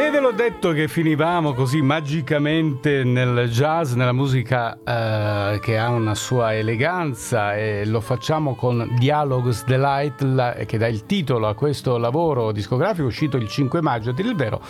E ve l'ho detto che finivamo così magicamente nel jazz, nella musica eh, che ha una sua eleganza e lo facciamo con Dialogues Delight la, che dà il titolo a questo lavoro discografico uscito il 5 maggio, a dire il vero,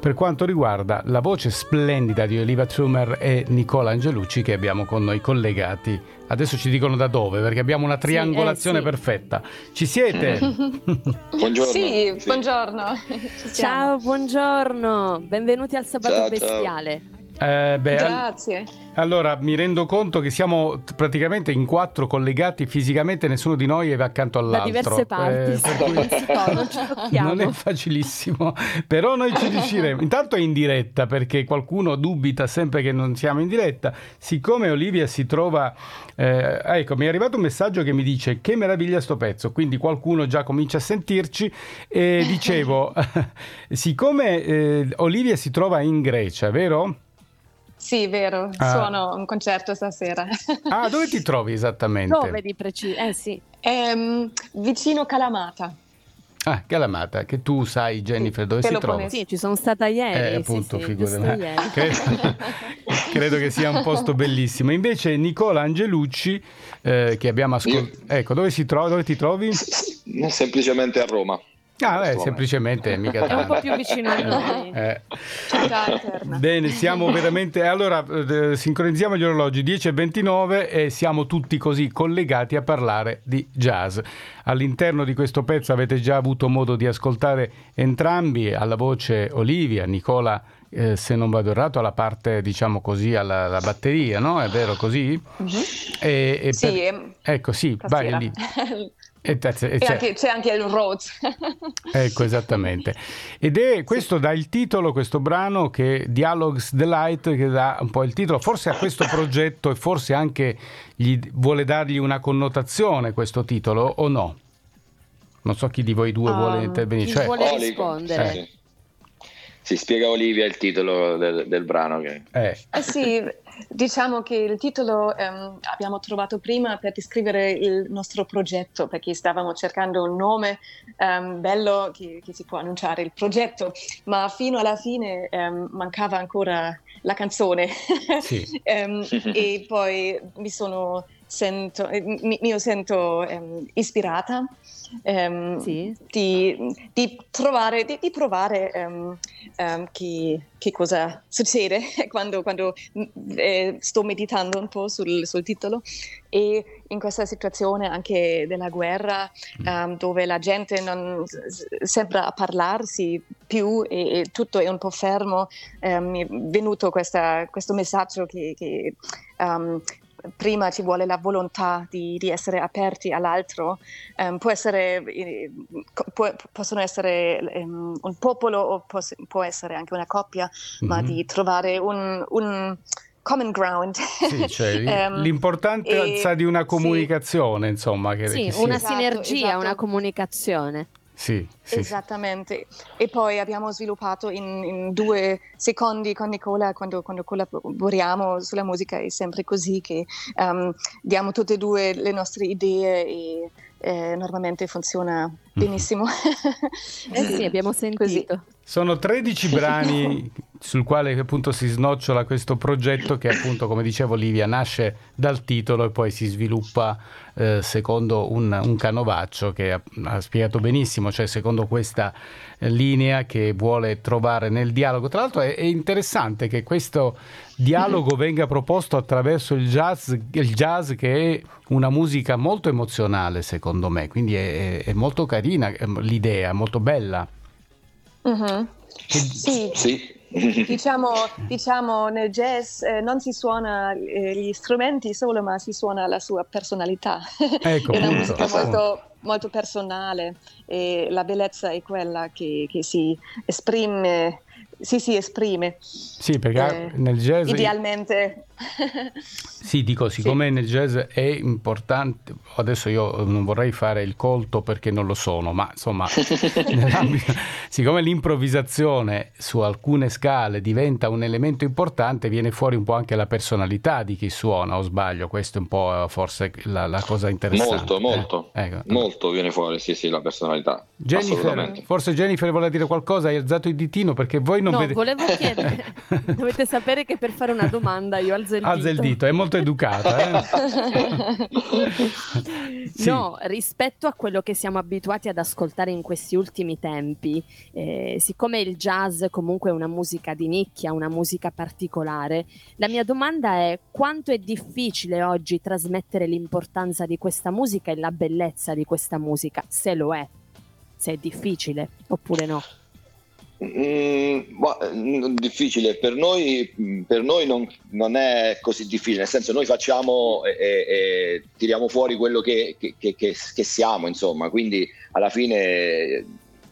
per quanto riguarda la voce splendida di Oliva Trumer e Nicola Angelucci che abbiamo con noi collegati Adesso ci dicono da dove, perché abbiamo una triangolazione sì, eh, sì. perfetta. Ci siete? buongiorno. Sì, sì. buongiorno. Ciao, buongiorno. Benvenuti al Sabato ciao, Bestiale. Ciao. Eh, beh, Grazie. Allora, mi rendo conto che siamo praticamente in quattro collegati fisicamente, nessuno di noi è accanto all'altro. Da diverse parti, eh, cui... non, ci non è facilissimo, però noi ci riusciremo. Intanto è in diretta perché qualcuno dubita sempre che non siamo in diretta. Siccome Olivia si trova... Eh, ecco, mi è arrivato un messaggio che mi dice che meraviglia sto pezzo, quindi qualcuno già comincia a sentirci. E dicevo, siccome eh, Olivia si trova in Grecia, vero? Sì, vero, ah. suono un concerto stasera. Ah, dove ti trovi esattamente? Dove di preciso? Eh sì. Ehm, vicino Calamata. Ah, Calamata, che tu sai Jennifer dove si trova? Sì, ci sono stata ieri. Eh, appunto, sì, figurati. Credo, credo, che sia un posto bellissimo. Invece Nicola Angelucci, eh, che abbiamo ascoltato... Ecco, dove, si trova, dove ti trovi? Semplicemente a Roma. Ah, beh, semplicemente mica tanto. È un po' più vicino a noi. Eh. Bene, siamo veramente... Allora, eh, sincronizziamo gli orologi 10.29 e siamo tutti così collegati a parlare di jazz. All'interno di questo pezzo avete già avuto modo di ascoltare entrambi, alla voce Olivia, Nicola eh, se non vado errato, alla parte, diciamo così, alla, alla batteria, no? È vero così? Mm-hmm. E, e sì, per... ecco, sì, vai lì. E, e c'è, anche, c'è, anche, il Rhodes. ecco, esattamente. Ed è questo sì. dà il titolo, questo brano, che Dialogues Delight, che dà un po' il titolo, forse a questo progetto e forse anche gli, vuole dargli una connotazione questo titolo o no? Non so chi di voi due um, vuole intervenire. Chi cioè, vuole rispondere? Eh. Si spiega Olivia il titolo del, del brano. Che... Eh. eh sì, Diciamo che il titolo um, abbiamo trovato prima per descrivere il nostro progetto, perché stavamo cercando un nome um, bello che, che, si può annunciare il progetto, ma fino alla fine um, mancava ancora la canzone. Sì. e poi mi sono sento, mi, mi sento ispirata um, sì. di, di, trovare, di, di provare um, che, che, cosa succede quando, quando eh, sto meditando un po' sul, sul, titolo e in questa situazione anche della guerra mm. dove la gente non sembra parlarsi più e, e, tutto è un po' fermo mi è venuto questa, questo messaggio che, che prima ci vuole la volontà di, di essere aperti all'altro, um, può essere, eh, può, possono essere um, un popolo o può, può, essere anche una coppia, mm-hmm. ma di trovare un, un common ground. Sì, cioè, um, l'importanza e, di una comunicazione, sì. insomma. Che, sì, che una esatto, sinergia, esatto. una comunicazione. Sì, sì, Esattamente. E poi abbiamo sviluppato in, in due secondi con Nicola, quando, quando, collaboriamo sulla musica, è sempre così che um, diamo tutte e due le nostre idee e eh, normalmente funziona. Benissimo. eh sì, abbiamo sentito. Così. Sono 13 brani sul quale appunto si snocciola questo progetto che appunto, come diceva Olivia, nasce dal titolo e poi si sviluppa eh, secondo un, un, canovaccio che ha, ha, spiegato benissimo, cioè secondo questa eh, linea che vuole trovare nel dialogo. Tra l'altro è, è interessante che questo dialogo venga proposto attraverso il jazz, il jazz, che è una musica molto emozionale secondo me, quindi è, è molto carina l'idea, molto bella. Uh-huh. Sì. sì. Diciamo, diciamo, nel jazz eh, non si suona eh, gli strumenti solo, ma si suona la sua personalità. Ecco, è una musica molto, molto, personale e la bellezza è quella che, che si esprime, si, si esprime. Sì, perché eh, nel jazz... Idealmente sì, dico, siccome sì. nel jazz è importante, adesso io non vorrei fare il colto perché non lo sono, ma insomma, siccome l'improvvisazione su alcune scale diventa un elemento importante, viene fuori un po' anche la personalità di chi suona, o sbaglio, questo è un po' forse la, la cosa interessante. Molto, eh? molto, ecco. molto viene fuori, sì, sì, la personalità. Jennifer, forse Jennifer vuole dire qualcosa, hai alzato il ditino perché voi non no, vedete... volevo chiedere, dovete sapere che per fare una domanda io alzo il dito. Alza il dito, è molto educata. Eh? sì. No, rispetto a quello che siamo abituati ad ascoltare in questi ultimi tempi, eh, siccome il jazz comunque è una musica di nicchia, una musica particolare, la mia domanda è quanto è difficile oggi trasmettere l'importanza di questa musica e la bellezza di questa musica, se lo è, se è difficile oppure no. Mm, mm, difficile. Per noi, per noi non, non, è così difficile, nel senso noi facciamo e, e tiriamo fuori quello che, che, che, che, siamo, insomma, quindi alla fine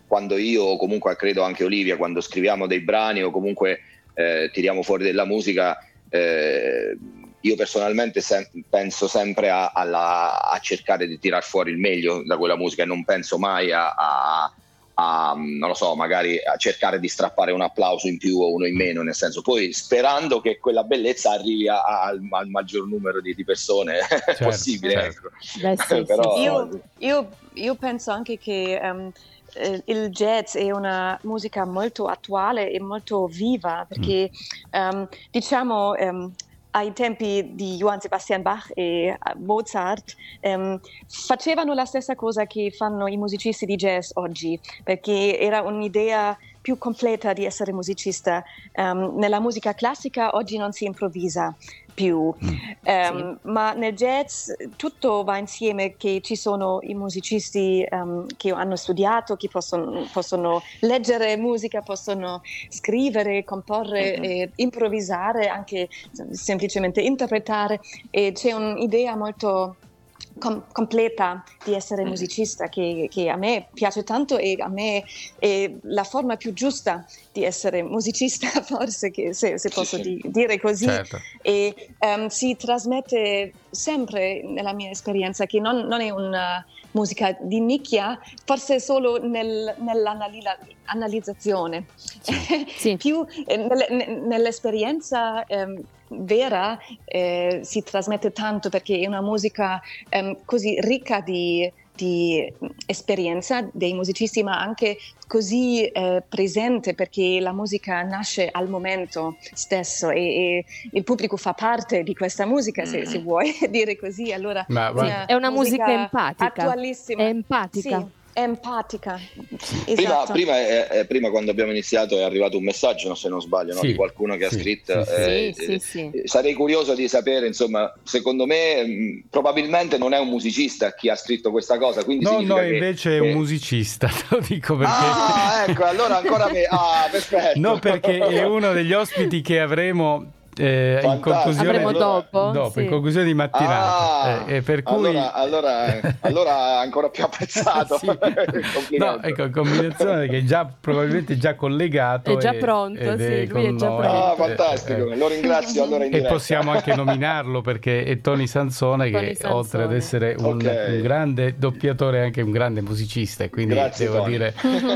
quando io comunque credo anche Olivia, quando scriviamo dei brani o comunque eh, tiriamo fuori della musica, eh, io personalmente sem- penso sempre a, alla, a, cercare di tirar fuori il meglio da quella musica e non penso mai a, a a, non lo so, magari a cercare di strappare un applauso in più o uno in meno, nel senso poi sperando che quella bellezza arrivi a, a, al, al, maggior numero di, di persone certo, possibile. Certo. Ecco. Beh, sì, Però... sì. Io, io, io, penso anche che um, il jazz è una musica molto attuale e molto viva perché mm. um, diciamo um, ai tempi di Johann Sebastian Bach e eh, Mozart ehm, facevano la stessa cosa che fanno i musicisti di jazz oggi, perché era un'idea più completa di essere musicista. Um, nella musica classica oggi non si improvvisa più, mm. um, sì. ma nel jazz tutto va insieme, che ci sono i musicisti um, che hanno studiato, che possono, possono, leggere musica, possono scrivere, comporre, mm-hmm. improvvisare, anche semplicemente interpretare e c'è un'idea molto com- completa di essere mm. musicista che, che, a me piace tanto e a me è la forma più giusta di essere musicista forse che, se, se, posso di, dire così certo. e um, si trasmette sempre nella mia esperienza che non, non è una musica di nicchia, forse solo nel, nell'analizzazione, sì. sì. più eh, nelle, nell'esperienza eh, vera eh, si trasmette tanto perché è una musica eh, così ricca di, di, esperienza dei musicisti, ma anche così eh, presente perché la musica nasce al momento stesso e, e, il pubblico fa parte di questa musica, se, se mm. vuoi dire così. Allora, è una musica, musica empatica. Attualissima. È empatica. Sì empatica. Esatto. Prima, prima, eh, eh, prima, quando abbiamo iniziato è arrivato un messaggio, se non sbaglio, no, sì. di qualcuno che sì, ha scritto. Sì, sì, eh, sarei curioso di sapere, insomma, secondo me mh, mm, probabilmente non è un musicista chi ha scritto questa cosa. Quindi no, no, che, invece è un musicista, te lo dico perché... Ah, ecco, allora ancora me... Ah, perfetto. No, perché è uno degli ospiti che avremo eh, in conclusione, Avremo dopo, dopo sì. in conclusione di mattinata. Ah, eh, per cui... allora, allora, allora ancora più apprezzato. sì. no, ecco, combinazione che è già probabilmente già collegato. È già pronto, sì, lui è già pronto. Ah, fantastico, eh, lo ringrazio allora in E possiamo anche nominarlo perché è Tony Sansone Tony che Sansone. oltre ad essere un, okay. un, grande doppiatore è anche un grande musicista e quindi Grazie, devo Tony. dire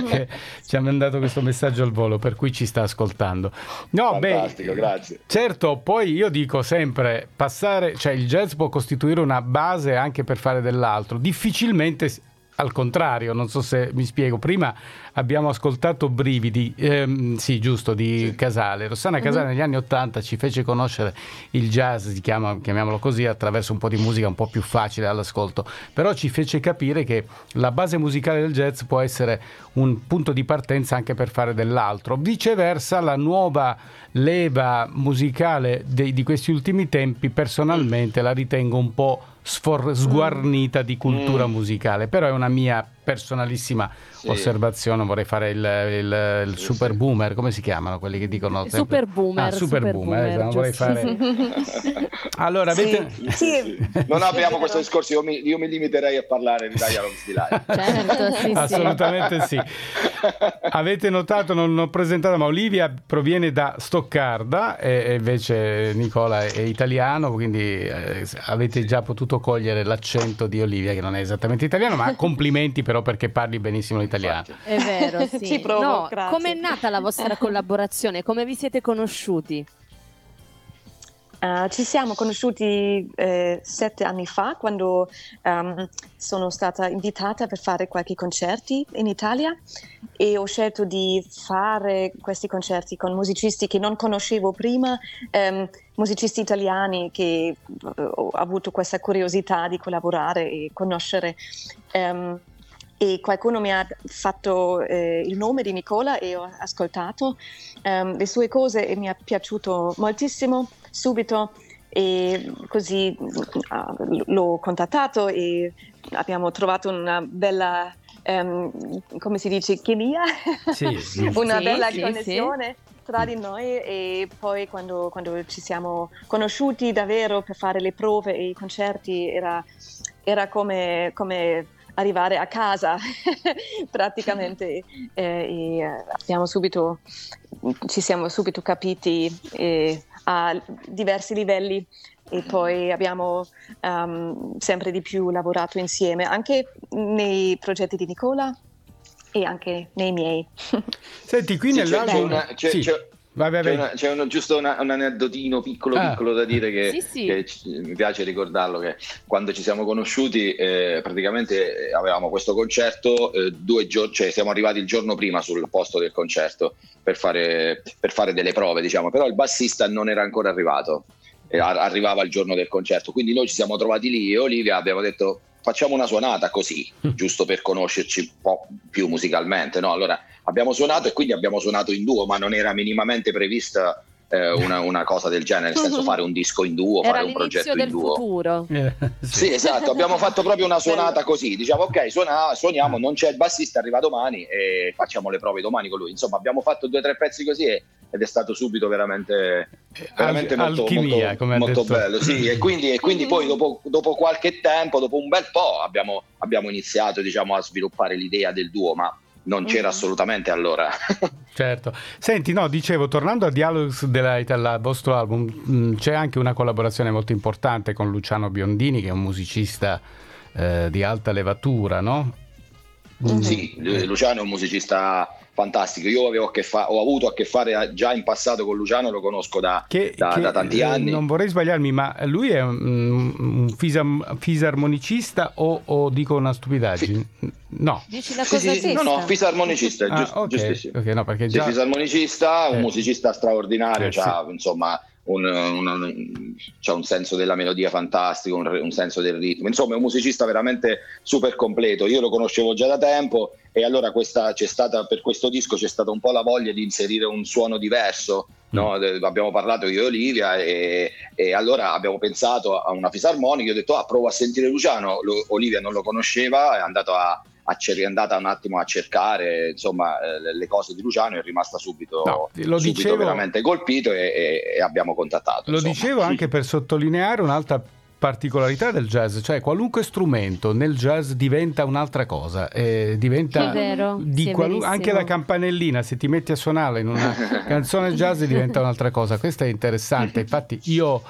che ci ha mandato questo messaggio al volo per cui ci sta ascoltando. No, Fantastico, beh, grazie. Certo Certo, poi io dico sempre, passare, cioè il jazz può costituire una base anche per fare dell'altro, difficilmente al contrario, non so se mi spiego. Prima abbiamo ascoltato Brividi, ehm, sì, giusto, di sì. Casale. Rossana mhm. Casale uh-huh. negli anni Ottanta ci fece conoscere il jazz, chiama, chiamiamolo così, attraverso un po' di musica un po' più facile all'ascolto. Però ci fece capire che la base musicale del jazz può essere un punto di partenza anche per fare dell'altro. Viceversa, la nuova leva musicale de- di questi ultimi tempi, personalmente la ritengo un po' sfor- sguarnita di cultura mm. musicale, però è una mia personalissima sì. osservazione, vorrei fare il, il, il super boomer, come si chiamano quelli che dicono sempre... super boomer, ah, super, super boomer, boomer vorrei fare... allora, avete... Sì. non abbiamo questo discorso, io mi, io mi, limiterei a parlare di Dialogue di Live. Certo, sì, Assolutamente sì. avete notato, non ho presentato, ma Olivia proviene da Stoccarda e invece Nicola è italiano, quindi eh, avete già potuto cogliere l'accento di Olivia che non è esattamente italiano, ma complimenti però perché parli benissimo l'italiano. È vero, sì. Ci provo, no, Com'è nata la vostra collaborazione? Come vi siete conosciuti? Uh, ci siamo conosciuti eh, sette anni fa quando um, sono stata invitata per fare qualche concerti in Italia e ho scelto di fare questi concerti con musicisti che non conoscevo prima, um, musicisti italiani che uh, ho avuto questa curiosità di collaborare e conoscere. Um, e qualcuno mi ha fatto eh, il nome di Nicola e ho ascoltato um, le sue cose e mi è piaciuto moltissimo subito e così uh, l'ho contattato e abbiamo trovato una bella um, come si dice chimia? Sì, una sì, bella sì, connessione tra di noi e poi quando, quando, ci siamo conosciuti davvero per fare le prove e i concerti era, era come, come arrivare a casa praticamente eh, e abbiamo subito, ci siamo subito capiti eh, a diversi livelli e poi abbiamo um, sempre di più lavorato insieme anche nei progetti di Nicola e anche nei miei. Senti, qui nell'album... C'è, c'è, c'è, Vai, vai, vai. C'è, una, c'è una, giusto una, un aneddotino piccolo ah. piccolo da dire che, sì, sì. che ci, mi piace ricordarlo che quando ci siamo conosciuti eh, praticamente avevamo questo concerto eh, due giorni, cioè siamo arrivati il giorno prima sul posto del concerto per fare, per fare delle prove diciamo, però il bassista non era ancora arrivato, eh, arrivava il giorno del concerto, quindi noi ci siamo trovati lì e Olivia abbiamo detto facciamo una suonata così, mm. giusto per conoscerci un po' più musicalmente. No? Allora abbiamo suonato e quindi abbiamo suonato in duo, ma non era minimamente prevista eh, una, una, cosa del genere, nel senso fare un disco in duo, era fare un progetto in duo. Futuro. Eh, sì. sì. esatto, abbiamo fatto proprio una suonata così, diciamo ok, suona, suoniamo, non c'è il bassista, arriva domani e facciamo le prove domani con lui. Insomma, abbiamo fatto due o tre pezzi così e, ed è stato subito veramente, veramente Al- molto, alchimia, molto, molto bello. Sì, e quindi, e quindi poi dopo, dopo, qualche tempo, dopo un bel po', abbiamo, abbiamo iniziato diciamo, a sviluppare l'idea del duo, ma non c'era mm. assolutamente allora. certo. Senti, no, dicevo, tornando a Dialogues Delight, al vostro album, mm, c'è anche una collaborazione molto importante con Luciano Biondini, che è un musicista eh, di alta levatura, no? Mm. Sì, Luciano è un musicista fantastico. Io fa- ho avuto a che fare già in passato con Luciano, lo conosco da, che, da, che, da tanti eh, anni. Non vorrei sbagliarmi, ma lui è un, un fisam- fisarmonicista o, o, dico una stupidaggine? Fi- no. Dici la cosa sì, sì, no, no, fisarmonicista, ah, giust- okay. giustissimo. Okay, no, perché già... Sì, fisarmonicista, un eh. musicista straordinario, eh, cioè, sì. insomma un, un, c'ha un senso della melodia fantastico, un, un, senso del ritmo. Insomma, è un musicista veramente super completo. Io lo conoscevo già da tempo e allora questa, c'è stata, per questo disco c'è stata un po' la voglia di inserire un suono diverso. No? Mm. Abbiamo parlato io e Olivia e, e, allora abbiamo pensato a una fisarmonica. Io ho detto, ah, provo a sentire Luciano. Lo, Olivia non lo conosceva, è andato a, è andata un attimo a cercare insomma, eh, le cose di Luciano è rimasta subito, no, lo subito dicevo, veramente colpito e, e, e abbiamo contattato. Lo insomma. dicevo anche per sottolineare un'altra particolarità del jazz, cioè qualunque strumento nel jazz diventa un'altra cosa, eh, diventa vero, qualu- anche la campanellina, se ti metti a suonare in una canzone jazz diventa un'altra cosa, questo è interessante, infatti io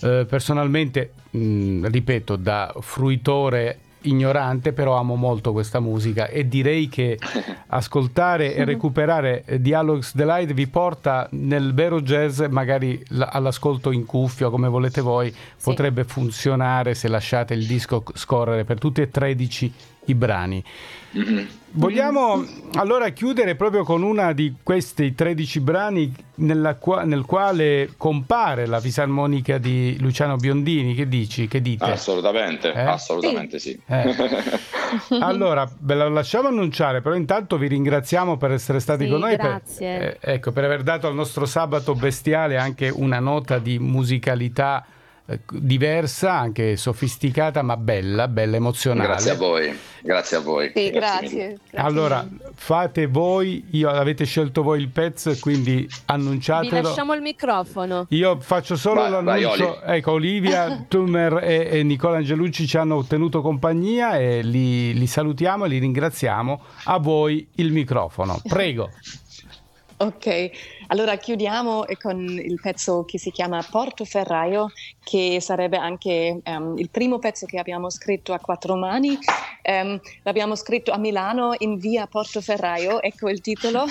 eh, personalmente, mh, ripeto, da fruitore ignorante, però amo molto questa musica e direi che ascoltare e recuperare Dialogues Delight vi porta nel vero jazz, magari all'ascolto in cuffia, come volete voi, sì. potrebbe funzionare se lasciate il disco scorrere per tutti e 13 i brani. Mm-hmm. Vogliamo allora chiudere proprio con una di questi 13 brani qua- nel quale compare la fisarmonica di Luciano Biondini. Che dici? Che dite? Assolutamente, eh? assolutamente sì. sì. Eh. allora, ve la lasciamo annunciare, però intanto vi ringraziamo per essere stati sì, con noi. Grazie. Per, eh, ecco, per aver dato al nostro sabato bestiale anche una nota di musicalità diversa, anche sofisticata, ma bella, bella emozionale. Grazie a voi, grazie a voi. Sì, grazie, grazie. Allora, fate voi, io, avete scelto voi il pezzo e quindi annunciatelo. Vi lasciamo il microfono. Io faccio solo vai, l'annuncio. Vai, ecco, Olivia Tummer e, e, Nicola Angelucci ci hanno tenuto compagnia e li, li salutiamo e li ringraziamo. A voi il microfono. Prego. Ok, allora chiudiamo con il pezzo che si chiama Portoferraio, che sarebbe anche um, il primo pezzo che abbiamo scritto a quattro mani. Um, l'abbiamo scritto a Milano in via Portoferraio, ecco il titolo,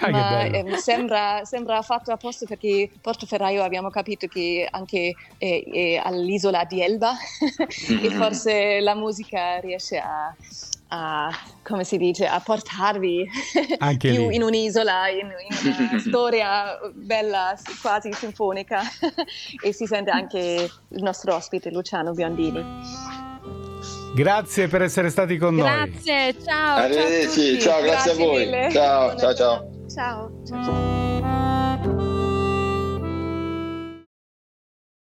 ah, ma um, sembra, sembra, fatto apposta perché Portoferraio abbiamo capito che anche è, è all'isola di Elba e forse la musica riesce a a, come si dice, a portarvi Anche più lì. in un'isola, in, in una storia bella, quasi sinfonica e si sente anche il nostro ospite Luciano Biondini. Grazie per essere stati con grazie, noi. Ciao, Arrivederci, ciao, ciao grazie, grazie, a voi. Ciao, ciao, ciao. Ciao. ciao.